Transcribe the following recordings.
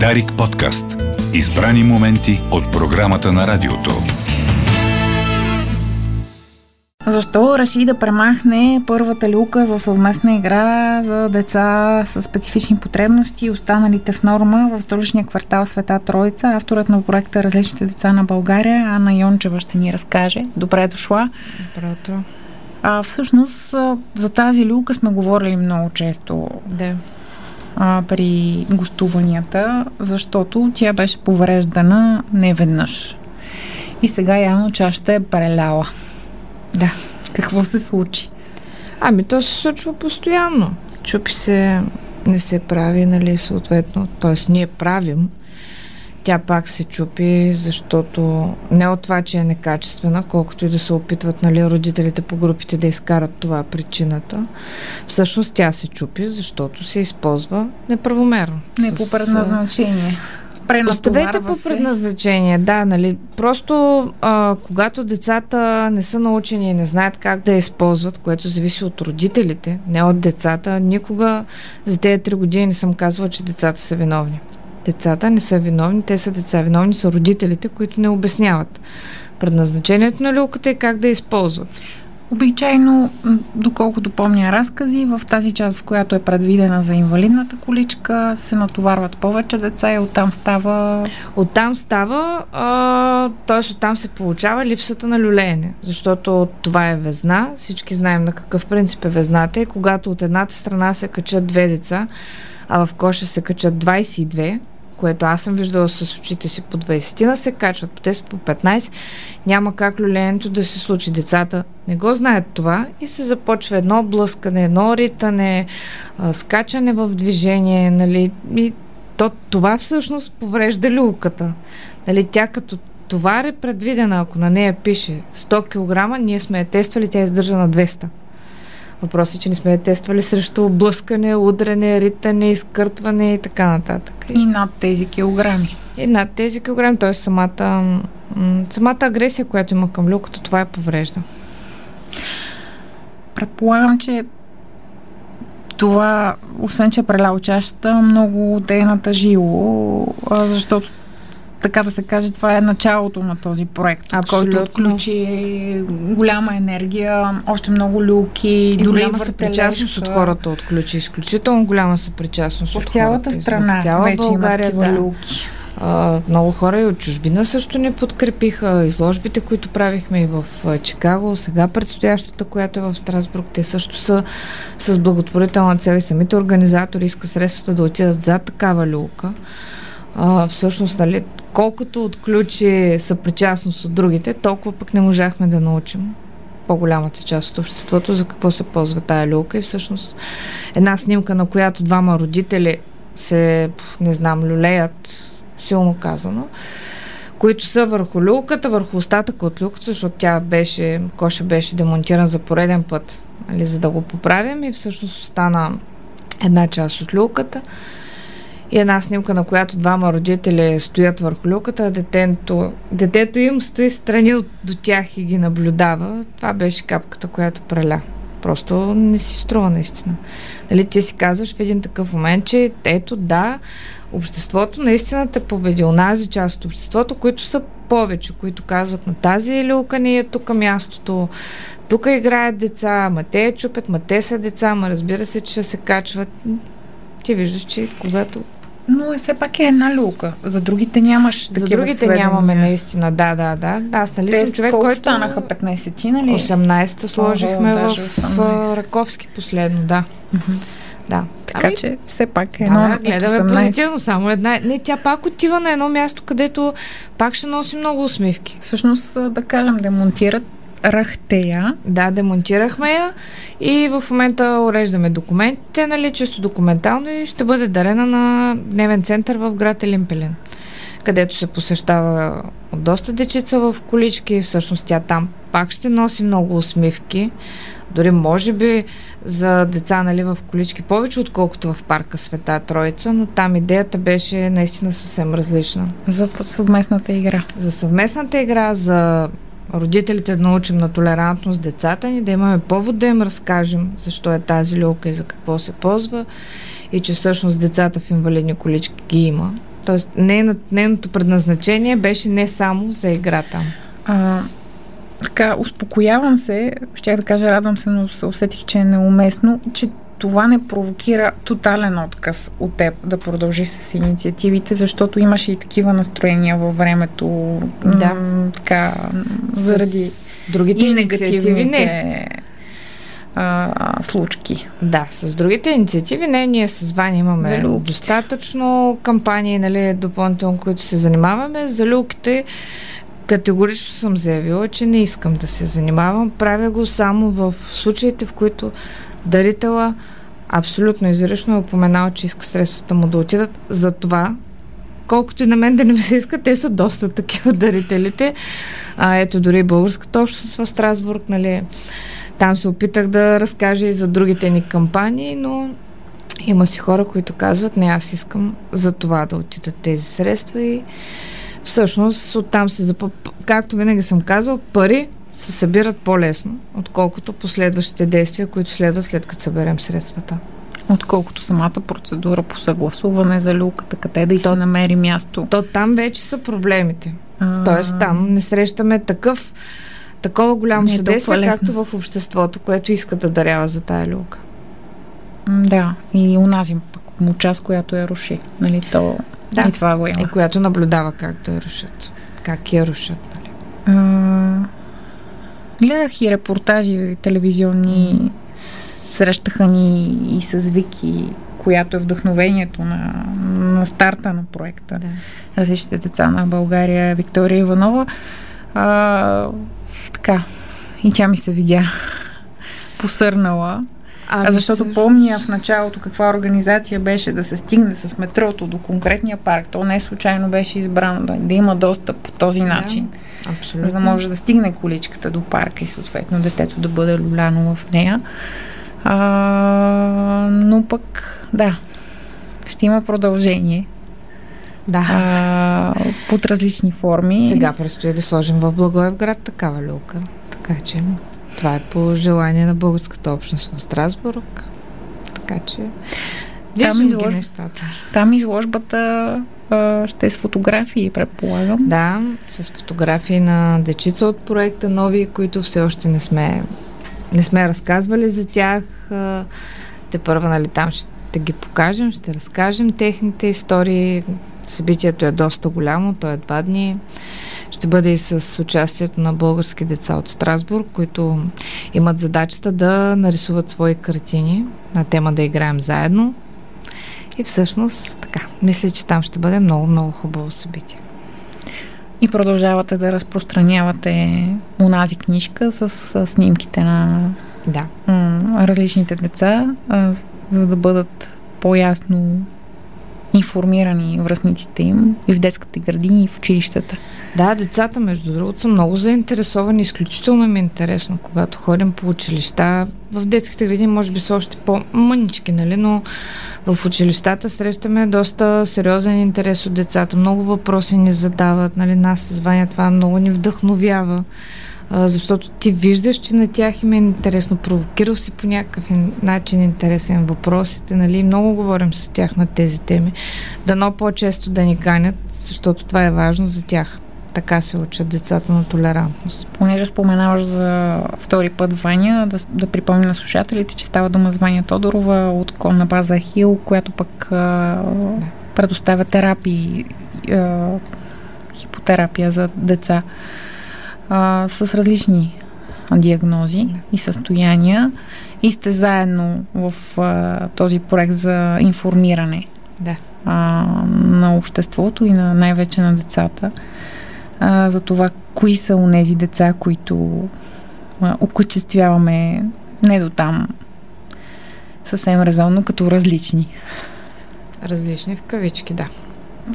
Дарик подкаст. Избрани моменти от програмата на радиото. Защо реши да премахне първата люка за съвместна игра за деца с специфични потребности и останалите в норма в столичния квартал Света Троица? Авторът на проекта Различните деца на България, Анна Йончева, ще ни разкаже. Добре е дошла. Добре утро. А, всъщност за тази люка сме говорили много често. Да а, при гостуванията, защото тя беше повреждана не веднъж. И сега явно чашата е преляла. Да. Какво се случи? Ами то се случва постоянно. Чупи се, не се прави, нали, съответно. Т.е. ние правим, тя пак се чупи, защото не от това, че е некачествена, колкото и да се опитват нали, родителите по групите да изкарат това причината. Всъщност тя се чупи, защото се използва неправомерно. Не по предназначение. Оставете по предназначение, да, нали. Просто а, когато децата не са научени и не знаят как да я използват, което зависи от родителите, не от децата, никога за тези три години не съм казвала, че децата са виновни. Децата не са виновни, те са деца. Виновни са родителите, които не обясняват предназначението на люлката и как да я използват. Обичайно, доколкото помня разкази, в тази част, в която е предвидена за инвалидната количка, се натоварват повече деца и оттам става... Оттам става, т.е. оттам се получава липсата на люлеене, защото това е везна. Всички знаем на какъв принцип е везната и когато от едната страна се качат две деца, а в коша се качат 22, което аз съм виждала с очите си по 20 на се качват по 10, по 15, няма как люлеенето да се случи. Децата не го знаят това и се започва едно блъскане, едно ритане, скачане в движение, нали, и то, това всъщност поврежда люлката. Нали, тя като товар е предвидена, ако на нея пише 100 кг, ние сме я тествали, тя издържа на 200 Въпросът е, че не сме тествали срещу блъскане, удране, ритане, изкъртване и така нататък. И над тези килограми. И над тези килограми, т.е. самата, самата агресия, която има към люкото, това е поврежда. Предполагам, че това, освен че е прелял чашата, много те е натъжило, защото така да се каже, това е началото на този проект, Абсолютно. който отключи голяма енергия, още много люки, и дори голяма съпричастност от хората отключи. Изключително голяма съпричастност в цялата хората. страна в цяла вече България, има да. люки. А, много хора и от чужбина също не подкрепиха. Изложбите, които правихме и в Чикаго, сега предстоящата, която е в Страсбург, те също са с благотворителна цел и самите организатори иска средствата да отидат за такава люлка. А, всъщност, нали, колкото отключи съпричастност от другите, толкова пък не можахме да научим по-голямата част от обществото за какво се ползва тая люлка. И всъщност една снимка, на която двама родители се, не знам, люлеят, силно казано, които са върху люлката, върху остатъка от люлката, защото тя беше, коша беше демонтиран за пореден път, нали, за да го поправим. И всъщност остана една част от люлката и една снимка, на която двама родители стоят върху люката, а детето, им стои страни от, до тях и ги наблюдава. Това беше капката, която преля. Просто не си струва наистина. Нали, ти си казваш в един такъв момент, че ето да, обществото наистина те победи. Онази част от обществото, които са повече, които казват на тази люлка не е тук мястото, тук играят деца, ма те чупят, ма те са деца, ма разбира се, че се качват. Ти виждаш, че когато но е, все пак е една люка. За другите нямаш За другите сведения. нямаме наистина, да, да, да. Аз нали Те съм човек, който... станаха 15 ти, нали? 18-та сложихме О, в, в Раковски последно, да. Да. Така ами, че все пак е едно да, гледаме 18. позитивно, само една. Не, тя пак отива на едно място, където пак ще носи много усмивки. Всъщност, да кажем, демонтират демонтирахте я. Да, демонтирахме я и в момента уреждаме документите, нали, чисто документално и ще бъде дарена на дневен център в град Елимпелин, където се посещава от доста дечица в колички. Всъщност тя там пак ще носи много усмивки. Дори може би за деца нали, в колички повече, отколкото в парка Света Троица, но там идеята беше наистина съвсем различна. За съвместната игра. За съвместната игра, за родителите да научим на толерантност децата ни, да имаме повод да им разкажем защо е тази люлка и за какво се ползва и че всъщност децата в инвалидни колички ги има. Тоест, нейното предназначение беше не само за играта. А, така, успокоявам се, ще да кажа, радвам се, но се усетих, че е неуместно, че това не провокира тотален отказ от теб да продължи с инициативите, защото имаше и такива настроения във времето. Да. М- така, заради с другите и негативните не. А, случки. Да, с другите инициативи не, ние с Ваня имаме достатъчно кампании, нали, допълнително, които се занимаваме. За люките категорично съм заявила, че не искам да се занимавам. Правя го само в случаите, в които дарителя абсолютно изрично е упоменал, че иска средствата му да отидат. За това, колкото и на мен да не ми се иска, те са доста такива дарителите. А, ето дори българската общност в Страсбург, нали, там се опитах да разкажа и за другите ни кампании, но има си хора, които казват, не, аз искам за това да отидат тези средства и всъщност оттам се запъп... Както винаги съм казал, пари се събират по-лесно, отколкото последващите действия, които следват след като съберем средствата. Отколкото самата процедура по съгласуване за люката, къде да и То- се намери място. То там вече са проблемите. А, Тоест там не срещаме такъв такова голямо е съдействие, както в обществото, което иска да дарява за тая люка. Да, и унази пък му част, която я руши. Нали, то Да. и това го И има. която наблюдава как да я рушат. Как я рушат, нали? А, гледах и репортажи телевизионни, срещаха ни и с Вики, която е вдъхновението на, на старта на проекта. Да. различните деца на България, Виктория Иванова. А, така, и тя ми се видя посърнала. Ами, А защото също- помня в началото каква организация беше да се стигне с метрото до конкретния парк. То не случайно беше избрано да, да има достъп по този начин, Абсолютно. за да може да стигне количката до парка и съответно детето да бъде люляно в нея. А, но пък, да, ще има продължение Да. а, под различни форми. Сега предстои да сложим в Благоевград такава люка. Така че това е по желание на българската общност в Страсбург. Така че виждам ги изложба- нещата. Там изложбата ще е с фотографии, предполагам. Да, с фотографии на дечица от проекта нови, които все още не сме, не сме разказвали за тях. Те първа, нали, там ще ги покажем, ще разкажем техните истории. Събитието е доста голямо, то е два дни. Ще бъде и с участието на български деца от Страсбург, които имат задачата да нарисуват свои картини на тема да играем заедно. И всъщност, така, мисля, че там ще бъде много, много хубаво събитие. И продължавате да разпространявате унази книжка с, с снимките на Да. м, различните деца, а, за да бъдат по-ясно информирани връзниците им и в детските градини, и в училищата. Да, децата, между другото, са много заинтересовани. Изключително ми е интересно, когато ходим по училища. В детските градини може би са още по-мънички, нали? Но в училищата срещаме доста сериозен интерес от децата. Много въпроси ни задават, нали? Нас с Ваня това много ни вдъхновява. Защото ти виждаш, че на тях им е интересно. Провокирал си по някакъв ин- начин интересен въпросите, нали? Много говорим с тях на тези теми. Дано по-често да ни канят, защото това е важно за тях. Така се учат децата на толерантност. Понеже споменаваш за втори път Ваня, да, да припомня на слушателите, че става дума с Ваня Тодорова от конна база Хил, която пък а, предоставя терапии, а, хипотерапия за деца а, с различни диагнози и състояния и сте заедно в а, този проект за информиране Да. а, на обществото и на най-вече на децата а, за това кои са унези деца, които а, окачествяваме не до там съвсем резонно, като различни. Различни в кавички, да.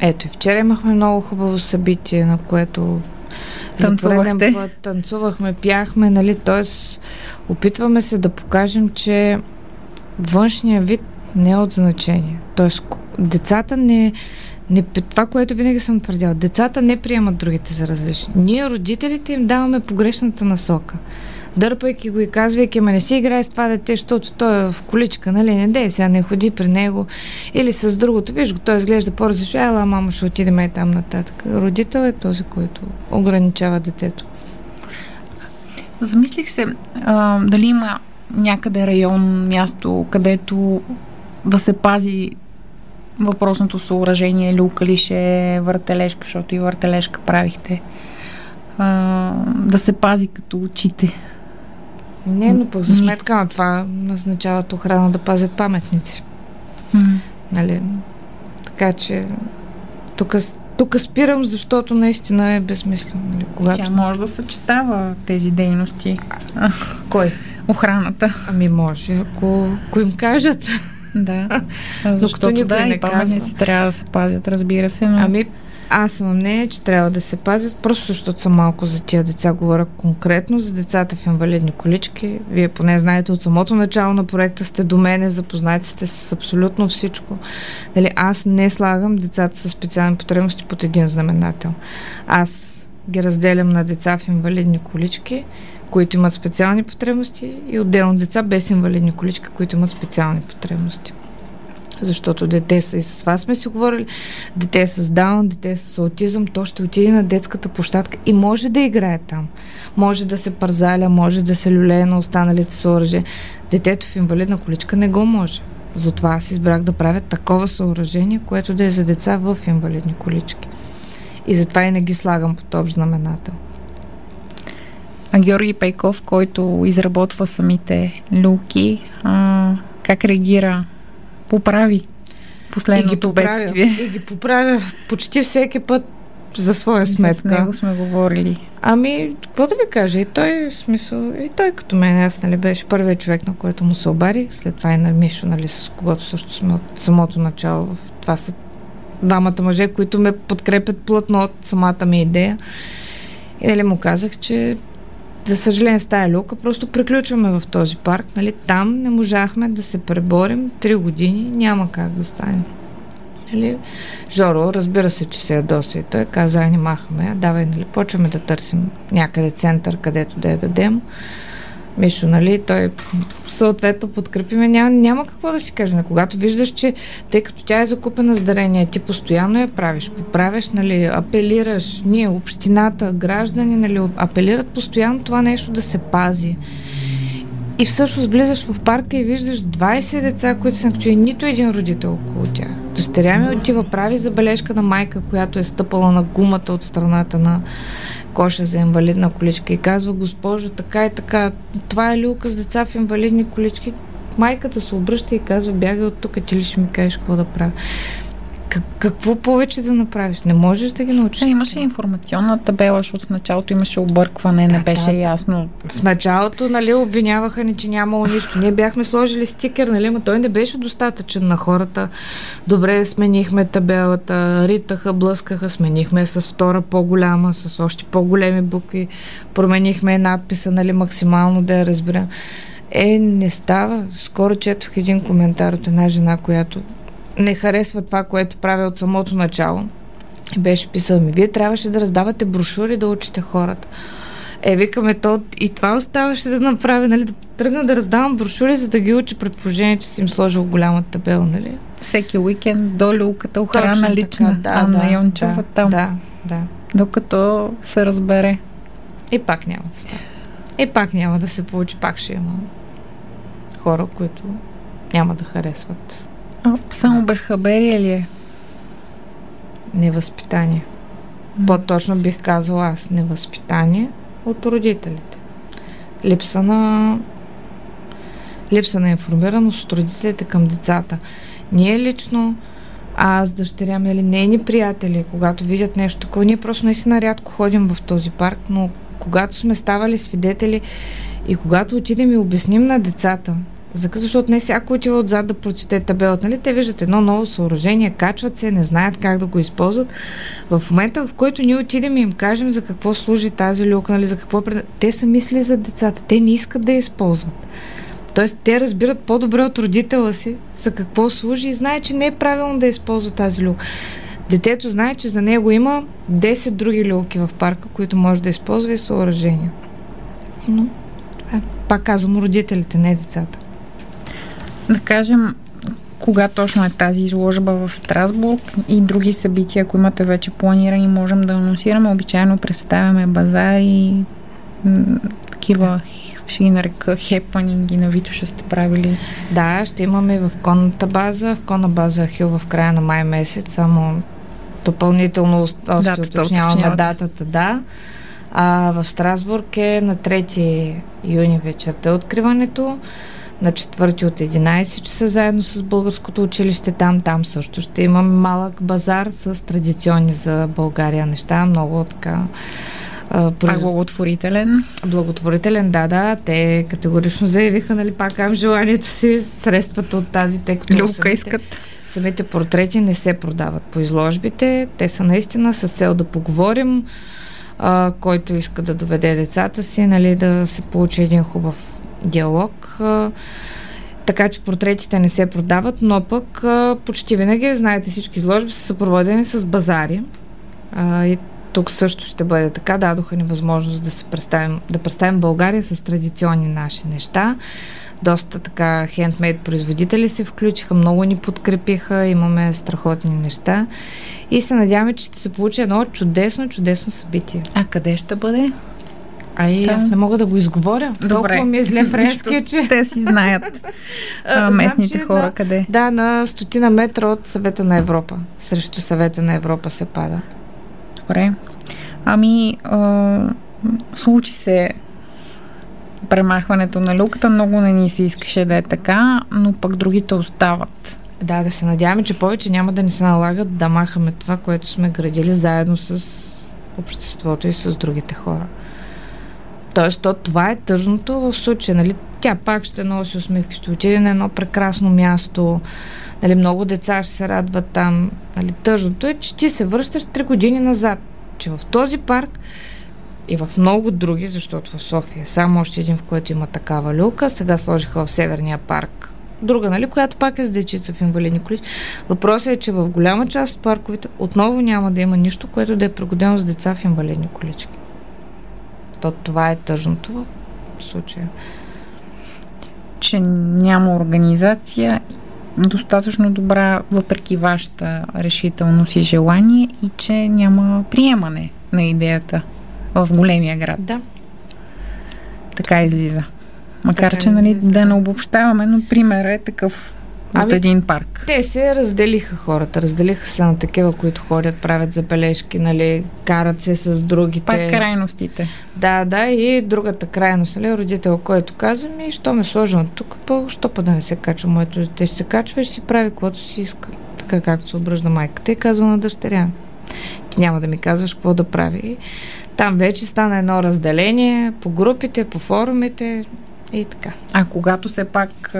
Ето и вчера имахме много хубаво събитие, на което Танцувахте. път танцувахме, пяхме, нали, т.е. опитваме се да покажем, че външния вид не е от значение. Т.е. децата не, не, това, което винаги съм твърдяла, децата не приемат другите за различни. Ние, родителите, им даваме погрешната насока. дърпайки го и казвайки, ма не си играй с това дете, защото той е в количка, нали, не дей, сега не ходи при него. Или с другото, виж го, той изглежда по-различно, ела, мама ще отидем и там нататък. Родител е този, който ограничава детето. Замислих се, а, дали има някъде район, място, където да се пази въпросното съоръжение, люка ли ще въртележка, защото и въртележка правихте. А, да се пази като очите. Не, но пък за сметка на това назначават охрана да пазят паметници. Mm. Нали? Така че тук, тук спирам, защото наистина е безмислено. Нали? Когато... Тя може да съчетава тези дейности. Кой? Охраната. Ами може, ако, ако им кажат. Да. Защото да, и паметници трябва да се пазят, разбира се. Но... Ами, аз съм мнение, че трябва да се пазят, просто защото съм малко за тия деца. Говоря конкретно за децата в инвалидни колички. Вие поне знаете от самото начало на проекта сте до мене, запознати сте с абсолютно всичко. Дали, аз не слагам децата с специални потребности под един знаменател. Аз ги разделям на деца в инвалидни колички, които имат специални потребности и отделно деца без инвалидни колички, които имат специални потребности. Защото дете са и с вас сме си говорили, дете с даун, дете с аутизъм, то ще отиде на детската площадка и може да играе там. Може да се парзаля, може да се люлее на останалите съоръжия. Детето в инвалидна количка не го може. Затова аз избрах да правя такова съоръжение, което да е за деца в инвалидни колички. И затова и не ги слагам под общ знаменател. А Георги Пейков, който изработва самите люки, а, как реагира поправи последното и ги поправя, бедствие. И ги поправя почти всеки път за своя сметка. С него сме говорили. Ами, какво да ви кажа? И той, смисъл, и той като мен, аз, нали, беше първият човек, на който му се обари. След това и на Мишо, нали, с когото също сме от самото начало. В това са двамата мъже, които ме подкрепят плътно от самата ми идея. И нали, му казах, че за съжаление с тая люка просто приключваме в този парк. Нали? Там не можахме да се преборим три години, няма как да стане. Нали? Жоро, разбира се, че се ядоса и той каза, ай, махаме, давай, нали, почваме да търсим някъде център, където да я дадем. Мишо, нали, той съответно подкрепиме. Няма, няма какво да си кажем. Когато виждаш, че тъй като тя е закупена с дарение, ти постоянно я правиш, поправяш, нали, апелираш, ние, общината, граждани, нали, апелират постоянно това нещо да се пази. И всъщност влизаш в парка и виждаш 20 деца, които са и нито един родител около тях. Дъщеря ми отива, прави забележка на майка, която е стъпала на гумата от страната на коша за инвалидна количка и казва, госпожо, така и така, това е люка с деца в инвалидни колички. Майката се обръща и казва, бягай от тук, ти ли ще ми кажеш какво да правя. Как, какво повече да направиш? Не можеш да ги научиш. Да, имаше информационна табела, защото в началото имаше объркване, не беше да, ясно. В началото, нали, обвиняваха ни, че нямало нищо. Ние бяхме сложили стикер, нали, но той не беше достатъчен на хората. Добре, сменихме табелата, ритаха, блъскаха, сменихме с втора по-голяма, с още по-големи букви, променихме надписа, нали, максимално да я разберем. Е, не става. Скоро четох един коментар от една жена, която не харесва това, което правя от самото начало. И беше писал ми, вие трябваше да раздавате брошури да учите хората. Е, викаме то и това оставаше да направя, нали, да тръгна да раздавам брошури, за да ги уча, предположение, че си им сложил голяма табела, нали? Всеки уикенд до люката охрана Точно лична. Така, да, Анна да, Йончева да, там. Да, да. Докато се разбере. И пак няма да стане. И пак няма да се получи, пак ще има хора, които няма да харесват а, само безхаберие ли е? Невъзпитание. По-точно бих казала аз. Невъзпитание от родителите. Липса на липса на информираност от родителите към децата. Ние лично, аз, дъщеря ми или нейни приятели, когато видят нещо такова, ние просто наистина рядко ходим в този парк, но когато сме ставали свидетели и когато отидем и обясним на децата, защото не всяко отива отзад да прочете табелата. Нали? Те виждат едно ново съоръжение, качват се, не знаят как да го използват. В момента, в който ние отидем и им кажем за какво служи тази люка, нали, за какво те са мисли за децата. Те не искат да я използват. Тоест, те разбират по-добре от родителя си за какво служи и знаят, че не е правилно да използва тази люка. Детето знае, че за него има 10 други люки в парка, които може да използва и съоръжения. Но Пак казвам родителите, не децата. Да кажем, кога точно е тази изложба в Страсбург и други събития, ако имате вече планирани, можем да анонсираме. Обичайно представяме базари, такива ще ги нарека хепанинги на Витоша сте правили. Да, ще имаме в конната база, в конна база Хил в края на май месец, само допълнително още уточняваме датата, да. А в Страсбург е на 3 юни вечерта откриването на 4 от 11 часа заедно с Българското училище там. Там също ще имаме малък базар с традиционни за България неща. Много така Произ... благотворителен. Благотворителен, да, да. Те категорично заявиха, нали, пак към желанието си, средствата от тази, тъй като самите, искат. Самите портрети не се продават по изложбите. Те са наистина с цел да поговорим, а, който иска да доведе децата си, нали, да се получи един хубав диалог. Така че портретите не се продават, но пък почти винаги, знаете, всички изложби са съпроводени с базари. И тук също ще бъде така. Дадоха ни възможност да се представим, да представим България с традиционни наши неща. Доста така хендмейд производители се включиха, много ни подкрепиха, имаме страхотни неща и се надяваме, че ще се получи едно чудесно, чудесно събитие. А къде ще бъде? Ай, Там... аз не мога да го изговоря. Добре. Толкова ми е зле френския, че... Те си знаят а, местните Знам, хора на, къде. Да, на стотина метра от съвета на Европа. Срещу съвета на Европа се пада. Добре. Ами, а, случи се премахването на люката. Много не ни се искаше да е така, но пък другите остават. Да, да се надяваме, че повече няма да ни се налагат да махаме това, което сме градили заедно с обществото и с другите хора. Тоест, то, това е тъжното в случая. Нали? Тя пак ще носи усмивки, ще отиде на едно прекрасно място. Нали? Много деца ще се радват там. Нали? Тъжното е, че ти се връщаш три години назад. Че в този парк и в много други, защото в София е само още един, в който има такава люка. Сега сложиха в Северния парк друга, нали, която пак е с дечица в инвалидни коли. Въпросът е, че в голяма част от парковете отново няма да има нищо, което да е пригодено с деца в инвалидни колички. То това е тъжното в случая. Че няма организация достатъчно добра, въпреки вашата решителност и желание, и че няма приемане на идеята в големия град. Да. Така излиза. Макар, така че нали, да не обобщаваме, но пример е такъв от ами, един парк. Те се разделиха хората. Разделиха се на такива, които ходят, правят забележки, нали, карат се с другите. Пак крайностите. Да, да, и другата крайност, нали, родител, който казва ми, що ме сложи на тук, по, що па да не се качва моето дете, ще се качва и ще си прави каквото си иска. Така както се обръжда майката и казва на дъщеря. Ти няма да ми казваш какво да прави. Там вече стана едно разделение по групите, по форумите и така. А когато все пак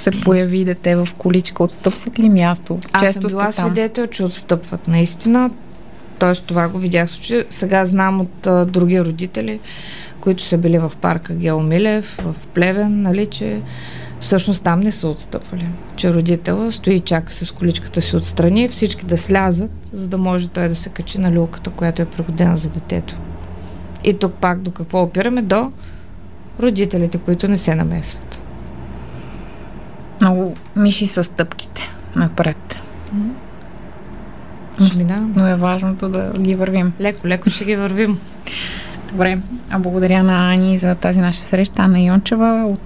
се появи дете в количка, отстъпват ли място? Аз Често съм била свидетел, че отстъпват. Наистина, т.е. това го видях. Сега знам от а, други родители, които са били в парка Геомилев, в Плевен, нали, че всъщност там не са отстъпвали. Че родителът стои и чака с количката си отстрани, всички да слязат, за да може той да се качи на люлката, която е пригодена за детето. И тук пак до какво опираме? До родителите, които не се намесват. Много миши са стъпките напред. Но е важното да ги вървим. Леко, леко ще ги вървим. Добре, а благодаря на Ани за тази наша среща. Ана Йончева от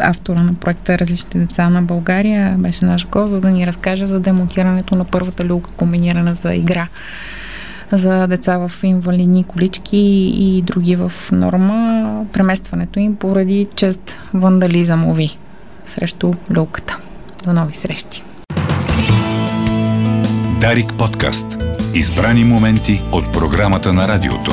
автора на проекта Различните деца на България беше наш гост, за да ни разкаже за демонтирането на първата люлка, комбинирана за игра за деца в инвалидни колички и други в норма, преместването им поради чест вандализъм ови срещу люлката. До нови срещи! Дарик подкаст. Избрани моменти от програмата на радиото.